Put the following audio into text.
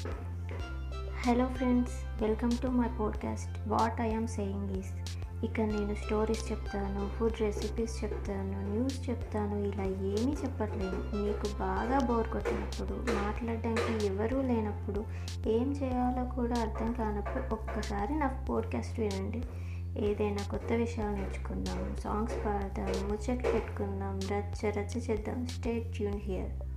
Hello friends welcome to my podcast what I'm saying is ఇక నేను stories చెప్తాను food recipes చెప్తాను news చెప్తాను ఇలా ఏమీ చెప్పట్లేదు. మీకు బాగా బోర్ కొట్టినప్పుడు మాట్లాడడానికి ఎవరూ లేనప్పుడు ఏం చేయాలో కూడా అర్థం కానప్పుడు ఒక్కసారి నా పాడ్కాస్ట్ వినండి. ఏదైనా కొత్త విషయాలు నేర్చుకుందాం సాంగ్స్ పాడదాం ముచ్చట్లు పెట్టుకుందాం రచ్చ రచ్చ చేద్దాం. State tune here